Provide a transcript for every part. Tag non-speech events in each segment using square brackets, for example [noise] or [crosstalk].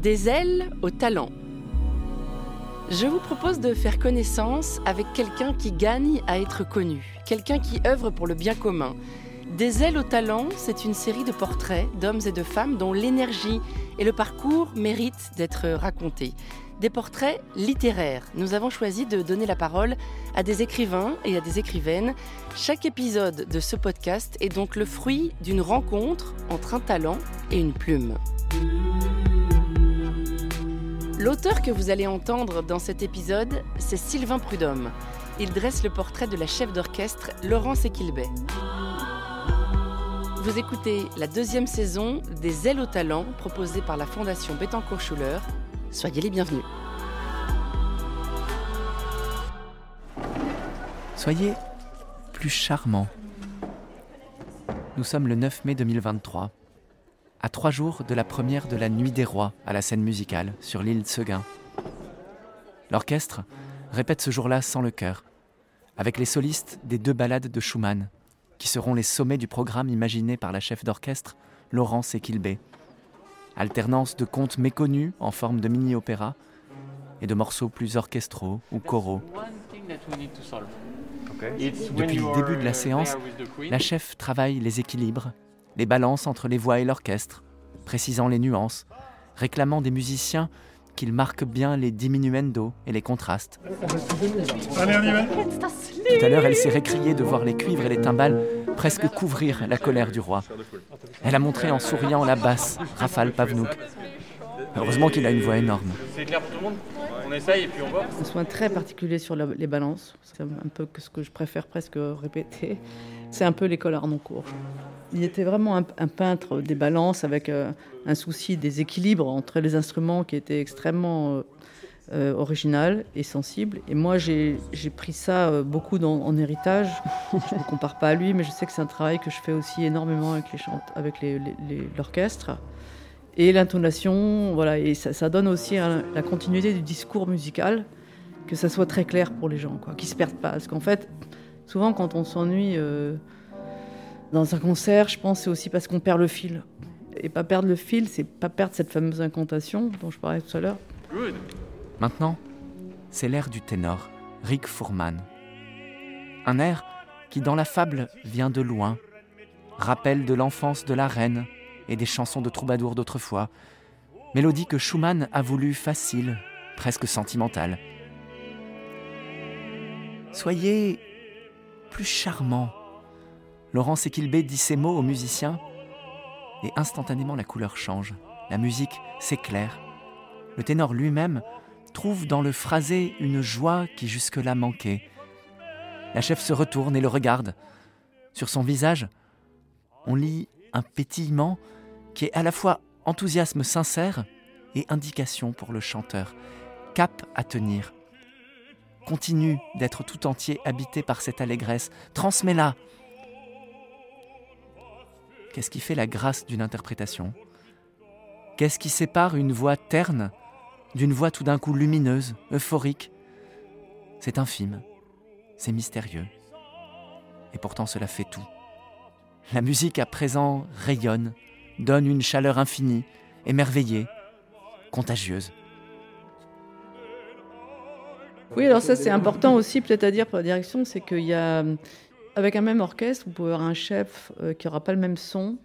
Des ailes au talent. Je vous propose de faire connaissance avec quelqu'un qui gagne à être connu, quelqu'un qui œuvre pour le bien commun. Des ailes au talent, c'est une série de portraits d'hommes et de femmes dont l'énergie et le parcours méritent d'être racontés. Des portraits littéraires. Nous avons choisi de donner la parole à des écrivains et à des écrivaines. Chaque épisode de ce podcast est donc le fruit d'une rencontre entre un talent et une plume. L'auteur que vous allez entendre dans cet épisode, c'est Sylvain Prudhomme. Il dresse le portrait de la chef d'orchestre Laurence Equilbet. Vous écoutez la deuxième saison des Ailes au talent proposée par la Fondation Bettencourt-Schuller. Soyez les bienvenus. Soyez plus charmant. Nous sommes le 9 mai 2023 à trois jours de la première de la Nuit des Rois à la scène musicale sur l'île de Seguin. L'orchestre répète ce jour-là sans le chœur, avec les solistes des deux ballades de Schumann, qui seront les sommets du programme imaginé par la chef d'orchestre Laurence Equilbé. Alternance de contes méconnus en forme de mini-opéra et de morceaux plus orchestraux ou choraux. Depuis le début de la séance, la chef travaille les équilibres, les balances entre les voix et l'orchestre, précisant les nuances, réclamant des musiciens qu'ils marquent bien les diminuendo et les contrastes. Tout à l'heure, elle s'est récriée de voir les cuivres et les timbales presque couvrir la colère du roi. Elle a montré en souriant la basse, Rafale Pavnouk. Heureusement qu'il a une voix énorme. C'est clair pour tout le monde On essaye et puis on voit. Un soin très particulier sur la- les balances. C'est un peu que ce que je préfère presque répéter. C'est un peu l'école Arnoncourt. Il était vraiment un, peintre des balances avec euh, un souci des équilibres entre les instruments qui était extrêmement euh, euh, original et sensible. Et moi, j'ai pris ça euh, beaucoup en héritage. je ne me compare pas à lui, mais je sais que c'est un travail que je fais aussi énormément avec chant- avec les- l'orchestre. Et l'intonation, voilà, et ça, donne aussi la continuité du discours musical, que ça soit très clair pour les gens, quoi, qu'ils se perdent pas. Parce qu'en fait, souvent quand on s'ennuie dans un concert, je pense que c'est aussi parce qu'on perd le fil. Et pas perdre le fil, c'est pas perdre cette fameuse incantation dont je parlais tout à l'heure. Good. Maintenant, c'est l'air du ténor, Rick Fourman. Un air qui, dans la fable, vient de loin, rappelle de l'enfance de la reine et des chansons de troubadours d'autrefois, mélodie que Schumann a voulu facile, presque sentimentale. Soyez plus charmant. Laurence Equilbé dit ces mots aux musiciens et instantanément la couleur change. La musique s'éclaire. Le ténor lui-même trouve dans le phrasé une joie qui jusque-là manquait. La chef se retourne et le regarde. Sur son visage, on lit un pétillement qui est à la fois enthousiasme sincère et indication pour le chanteur. Cap à tenir. Continue d'être tout entier habité par cette allégresse. Transmets-la. Qu'est-ce qui fait la grâce d'une interprétation? Qu'est-ce qui sépare une voix terne d'une voix tout d'un coup lumineuse, euphorique? C'est infime, c'est mystérieux. Et pourtant cela fait tout. La musique à présent rayonne, donne une chaleur infinie, émerveillée, contagieuse. Oui, alors ça c'est important aussi peut-être à dire pour la direction, c'est qu'il y a, avec un même orchestre, vous pouvez avoir un chef euh, qui n'aura pas le même son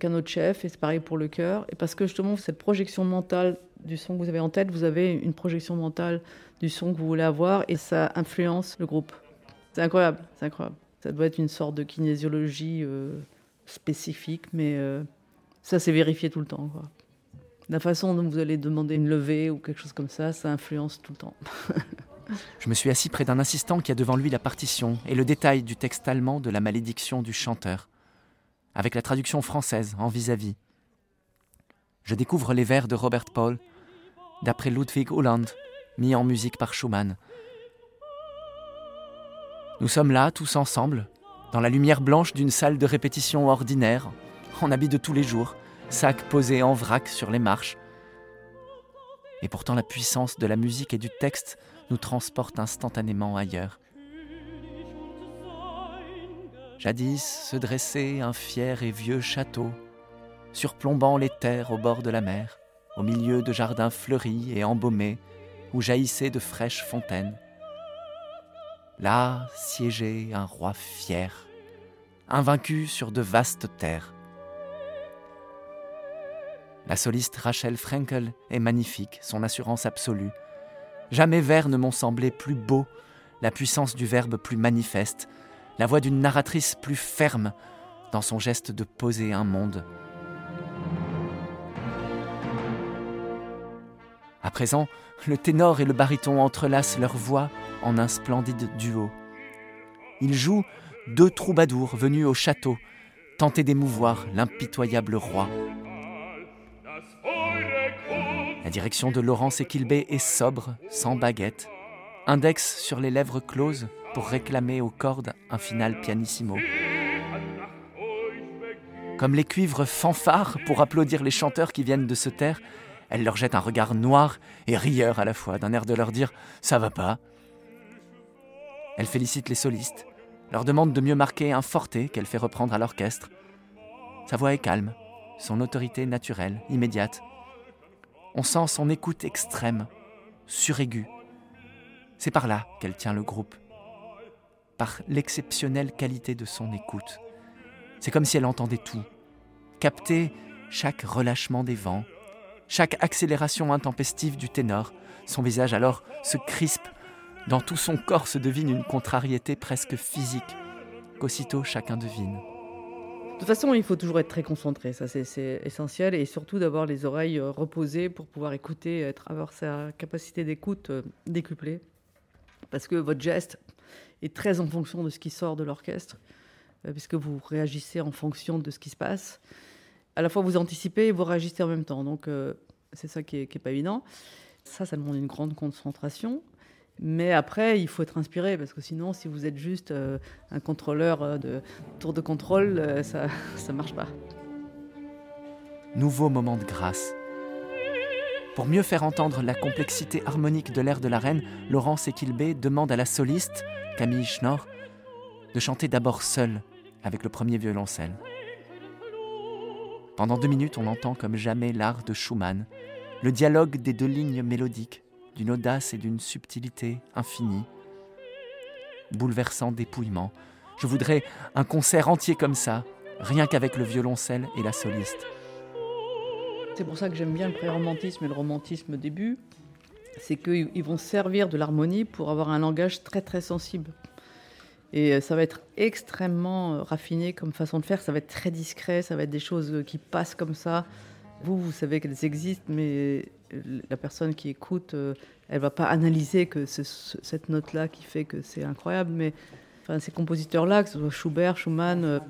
qu'un autre chef, et c'est pareil pour le chœur. Et parce que justement, cette projection mentale du son que vous avez en tête, vous avez une projection mentale du son que vous voulez avoir, et ça influence le groupe. C'est incroyable, c'est incroyable. Ça doit être une sorte de kinésiologie euh, spécifique, mais euh, ça c'est vérifié tout le temps. La façon dont vous allez demander une levée ou quelque chose comme ça, ça influence tout le temps. [laughs] Je me suis assis près d'un assistant qui a devant lui la partition et le détail du texte allemand de la malédiction du chanteur, avec la traduction française en vis-à-vis. Je découvre les vers de Robert Paul, d'après Ludwig Uhland, mis en musique par Schumann. Nous sommes là, tous ensemble, dans la lumière blanche d'une salle de répétition ordinaire, en habit de tous les jours, sac posé en vrac sur les marches. Et pourtant la puissance de la musique et du texte nous transporte instantanément ailleurs. Jadis se dressait un fier et vieux château, surplombant les terres au bord de la mer. au milieu de jardins fleuris et embaumés, où jaillissaient de fraîches fontaines. Là siégeait un roi fier, invaincu sur de vastes terres. La soliste Rachel Frenkel est magnifique, son assurance absolue. Jamais vers ne m'ont semblé plus beau, la puissance du verbe plus manifeste, la voix d'une narratrice plus ferme dans son geste de poser un monde. À présent, le ténor et le baryton entrelacent leurs voix en un splendide duo. Ils jouent deux troubadours venus au château, tenter d'émouvoir l'impitoyable roi. La direction de Laurence Equilbé est sobre, sans baguette, index sur les lèvres closes pour réclamer aux cordes un final pianissimo. Comme les cuivres fanfares pour applaudir les chanteurs qui viennent de se taire, elle leur jette un regard noir et rieur à la fois, d'un air de leur dire ⁇ ça va pas ⁇ Elle félicite les solistes, leur demande de mieux marquer un forté qu'elle fait reprendre à l'orchestre. Sa voix est calme, son autorité naturelle, immédiate. On sent son écoute extrême, suraiguë. C'est par là qu'elle tient le groupe, par l'exceptionnelle qualité de son écoute. C'est comme si elle entendait tout, captait chaque relâchement des vents, chaque accélération intempestive du ténor, son visage alors se crispe, dans tout son corps se devine une contrariété presque physique, qu'aussitôt chacun devine. De toute façon, il faut toujours être très concentré, ça c'est essentiel, et surtout d'avoir les oreilles euh, reposées pour pouvoir écouter, avoir sa capacité d'écoute euh, décuplée, parce que votre geste est très en fonction de ce qui sort de l'orchestre, euh, puisque vous réagissez en fonction de ce qui se passe à la fois vous anticipez et vous réagissez en même temps. Donc c'est ça qui est, pas évident. Ça, ça demande une grande concentration. Mais après, il faut être inspiré parce que sinon, si vous êtes juste euh, un contrôleur euh, de tour de contrôle, ça [laughs] ne marche pas. Nouveau moment de grâce. Pour mieux faire entendre la complexité harmonique de l'air de la reine, Laurence Equilbé demande à la soliste, Camille Schnorr, de chanter d'abord seule avec le premier violoncelle. Pendant deux minutes, on entend comme jamais l'art de Schumann, le dialogue des deux lignes mélodiques, d'une audace et d'une subtilité infinie. Bouleversant dépouillement. Je voudrais un concert entier comme ça, rien qu'avec le violoncelle et la soliste. C'est pour ça que j'aime bien le pré-romantisme et le romantisme au début. C'est qu'ils vont servir de l'harmonie pour avoir un langage très très sensible. Et euh, ça va être extrêmement euh, raffiné comme façon de faire. Ça va être très discret. Ça va être des choses qui passent comme ça. Vous, vous savez qu'elles existent, mais la personne qui écoute, elle va pas analyser que cette note-là qui fait que c'est incroyable. Mais ces compositeurs-là, que ce soit Schubert, Schumann,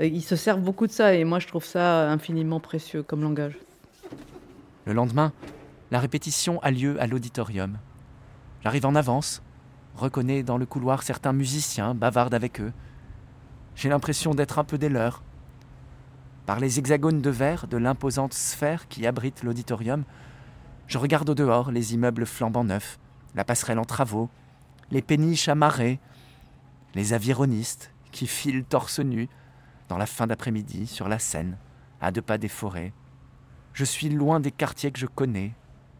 ils se servent beaucoup de ça. Et moi, je trouve ça infiniment précieux comme langage. Le lendemain, la répétition a lieu à l'auditorium. J'arrive en avance, reconnais dans le couloir certains musiciens, bavardent avec eux. J'ai l'impression d'être un peu des leurs. Par les hexagones de verre de l'imposante sphère qui abrite l'auditorium, je regarde au dehors les immeubles flambant neufs, la passerelle en travaux, les péniches amarrées, les avironistes qui filent torse nu dans la fin d'après-midi sur la Seine, à deux pas des forêts. Je suis loin des quartiers que je connais,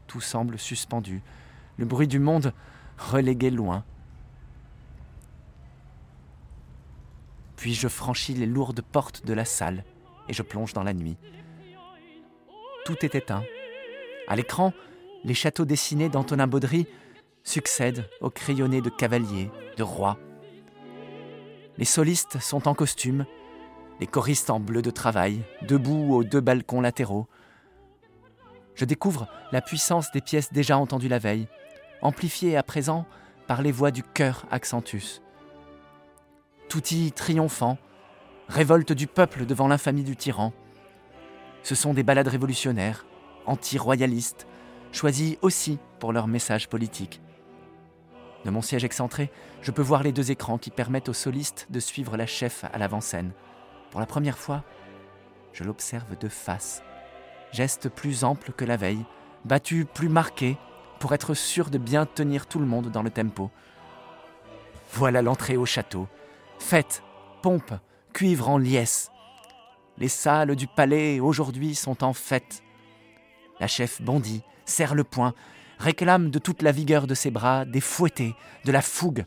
tout semble suspendu. Le bruit du monde relégué loin. Puis je franchis les lourdes portes de la salle et je plonge dans la nuit. Tout est éteint. À l'écran, les châteaux dessinés d'Antonin Baudry succèdent aux crayonnés de cavaliers, de rois. Les solistes sont en costume, les choristes en bleu de travail, debout aux deux balcons latéraux. Je découvre la puissance des pièces déjà entendues la veille, amplifié à présent par les voix du chœur Accentus. Touti triomphant, révolte du peuple devant l'infamie du tyran. Ce sont des ballades révolutionnaires, anti-royalistes, choisies aussi pour leur message politique. De mon siège excentré, je peux voir les deux écrans qui permettent aux solistes de suivre la chef à l'avant-scène. Pour la première fois, je l'observe de face. Geste plus ample que la veille, battu plus marqué, pour être sûr de bien tenir tout le monde dans le tempo. Voilà l'entrée au château. Fête, pompe, cuivre en liesse. Les salles du palais aujourd'hui sont en fête. La chef bondit, serre le poing, réclame de toute la vigueur de ses bras des fouettés, de la fougue.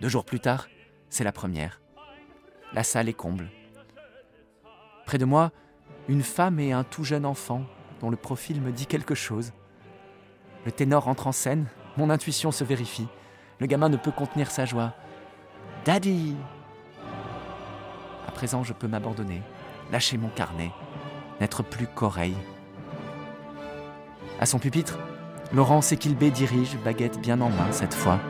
Deux jours plus tard, c'est la première. La salle est comble. Près de moi, une femme et un tout jeune enfant dont le profil me dit quelque chose. Le ténor entre en scène, mon intuition se vérifie. Le gamin ne peut contenir sa joie. Daddy À présent, je peux m'abandonner, lâcher mon carnet, n'être plus qu'oreille. À son pupitre, Laurent Séquilbé dirige, baguette bien en main cette fois.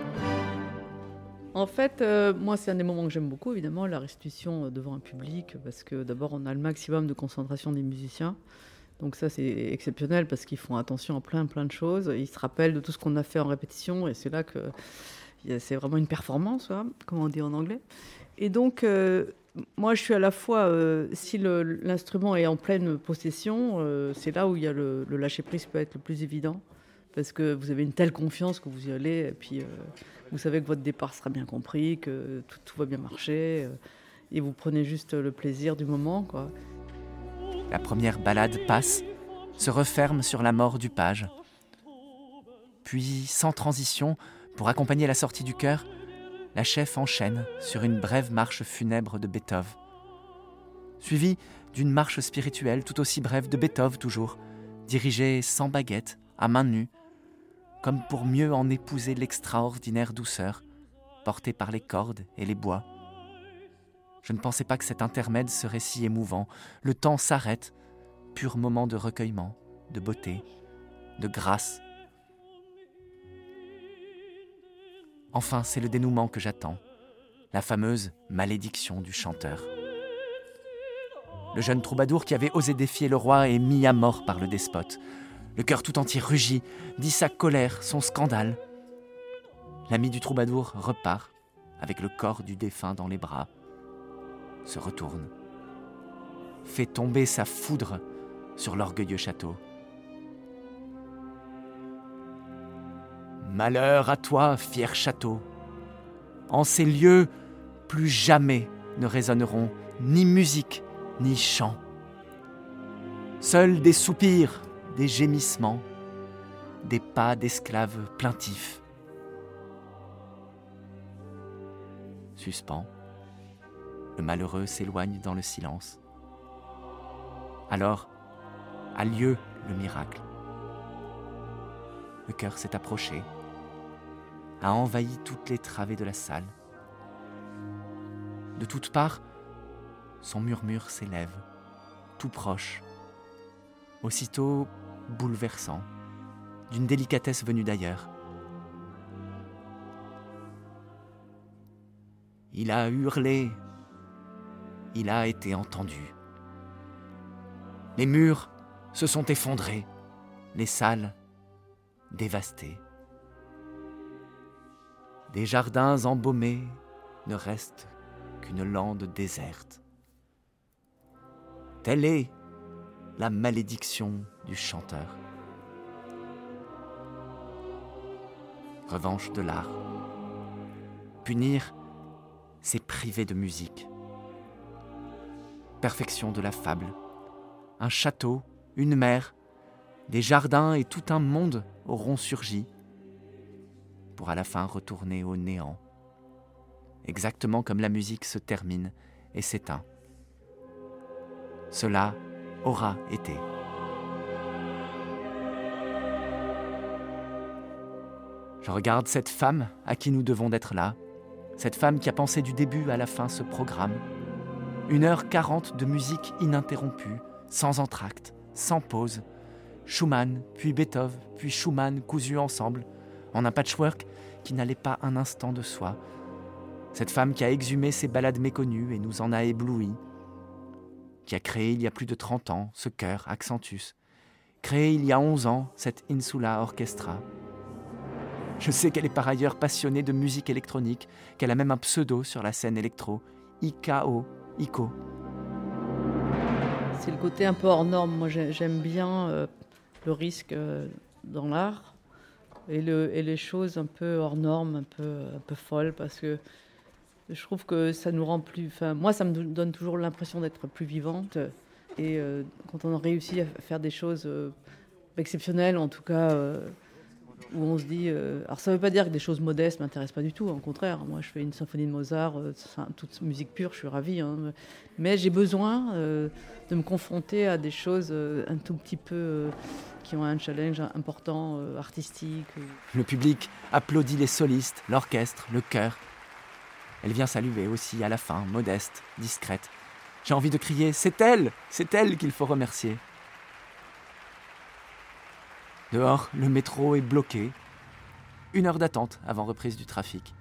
En fait, euh, moi, c'est un des moments que j'aime beaucoup, évidemment, la restitution euh, devant un public, parce que d'abord, on a le maximum de concentration des musiciens. Donc ça, c'est exceptionnel parce qu'ils font attention à plein, plein de choses. Ils se rappellent de tout ce qu'on a fait en répétition et c'est là que c'est vraiment une performance, hein, comme on dit en anglais. Et donc, euh, moi, je suis à la fois, euh, si l'instrument est en pleine possession, euh, c'est là où il y a le, lâcher-prise peut être le plus évident, parce que vous avez une telle confiance que vous y allez, et puis vous savez que votre départ sera bien compris, que tout, va bien marcher, et vous prenez juste le plaisir du moment. La première balade passe, se referme sur la mort du page. Puis, sans transition, pour accompagner la sortie du chœur, la chef enchaîne sur une brève marche funèbre de Beethoven. Suivie d'une marche spirituelle tout aussi brève de Beethoven toujours, dirigée sans baguette, à main nue, comme pour mieux en épouser l'extraordinaire douceur, portée par les cordes et les bois. Je ne pensais pas que cet intermède serait si émouvant. Le temps s'arrête, pur moment de recueillement, de beauté, de grâce. Enfin, c'est le dénouement que j'attends, la fameuse malédiction du chanteur. Le jeune troubadour qui avait osé défier le roi est mis à mort par le despote. Le cœur tout entier rugit, dit sa colère, son scandale. L'ami du troubadour repart, avec le corps du défunt dans les bras se retourne, fait tomber sa foudre sur l'orgueilleux château. Malheur à toi, fier château. En ces lieux, plus jamais ne résonneront ni musique ni chant. Seuls des soupirs, des gémissements, des pas d'esclaves plaintifs. Suspens le malheureux s'éloigne dans le silence. Alors a lieu le miracle. Le cœur s'est approché, a envahi toutes les travées de la salle. De toutes parts, son murmure s'élève, tout proche, aussitôt bouleversant, d'une délicatesse venue d'ailleurs. Il a hurlé il a été entendu. Les murs se sont effondrés, les salles dévastées. Des jardins embaumés ne restent qu'une lande déserte. Telle est la malédiction du chanteur. Revanche de l'art. Punir, c'est priver de musique perfection de la fable. Un château, une mer, des jardins et tout un monde auront surgi pour à la fin retourner au néant, exactement comme la musique se termine et s'éteint. Cela aura été. Je regarde cette femme à qui nous devons d'être là, cette femme qui a pensé du début à la fin ce programme, une heure quarante de musique ininterrompue, sans entracte, sans pause. Schumann, puis Beethoven, puis Schumann cousus ensemble, en un patchwork qui n'allait pas un instant de soi. Cette femme qui a exhumé ses ballades méconnues et nous en a éblouis, qui a créé il y a plus de trente ans ce chœur Accentus, créé il y a onze ans cette Insula Orchestra. Je sais qu'elle est par ailleurs passionnée de musique électronique, qu'elle a même un pseudo sur la scène électro, IKO, c'est le côté un peu hors norme. Moi, j'aime bien euh, le risque euh, dans l'art et, les choses un peu hors norme, un peu, un peu folles, parce que je trouve que ça nous rend plus. Enfin, moi, ça me donne toujours l'impression d'être plus vivante. Et euh, quand on a réussi à faire des choses euh, exceptionnelles, en tout cas, euh, où on se dit. alors, ça ne veut pas dire que des choses modestes ne m'intéressent pas du tout, au contraire. Moi, je fais une symphonie de Mozart, toute musique pure, je suis ravie. Hein. mais j'ai besoin de me confronter à des choses un tout petit peu. qui ont un challenge important, artistique. Le public applaudit les solistes, l'orchestre, le chœur. Elle vient saluer aussi à la fin, modeste, discrète, j'ai envie de crier C'est elle C'est elle qu'il faut remercier. Dehors, le métro est bloqué. Une heure d'attente avant reprise du trafic.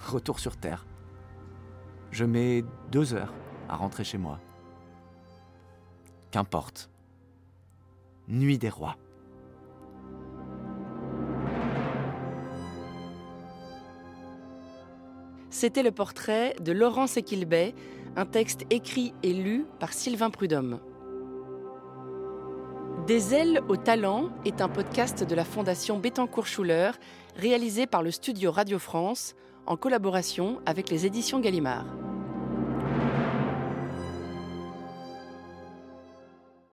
Retour sur Terre. Je mets deux heures à rentrer chez moi. Qu'importe. Nuit des rois. C'était le portrait de Laurence Equilbet, un texte écrit et lu par Sylvain Prudhomme. Des ailes au talent est un podcast de la Fondation Bettencourt-Schuller, réalisé par le studio Radio France en collaboration avec les éditions Gallimard.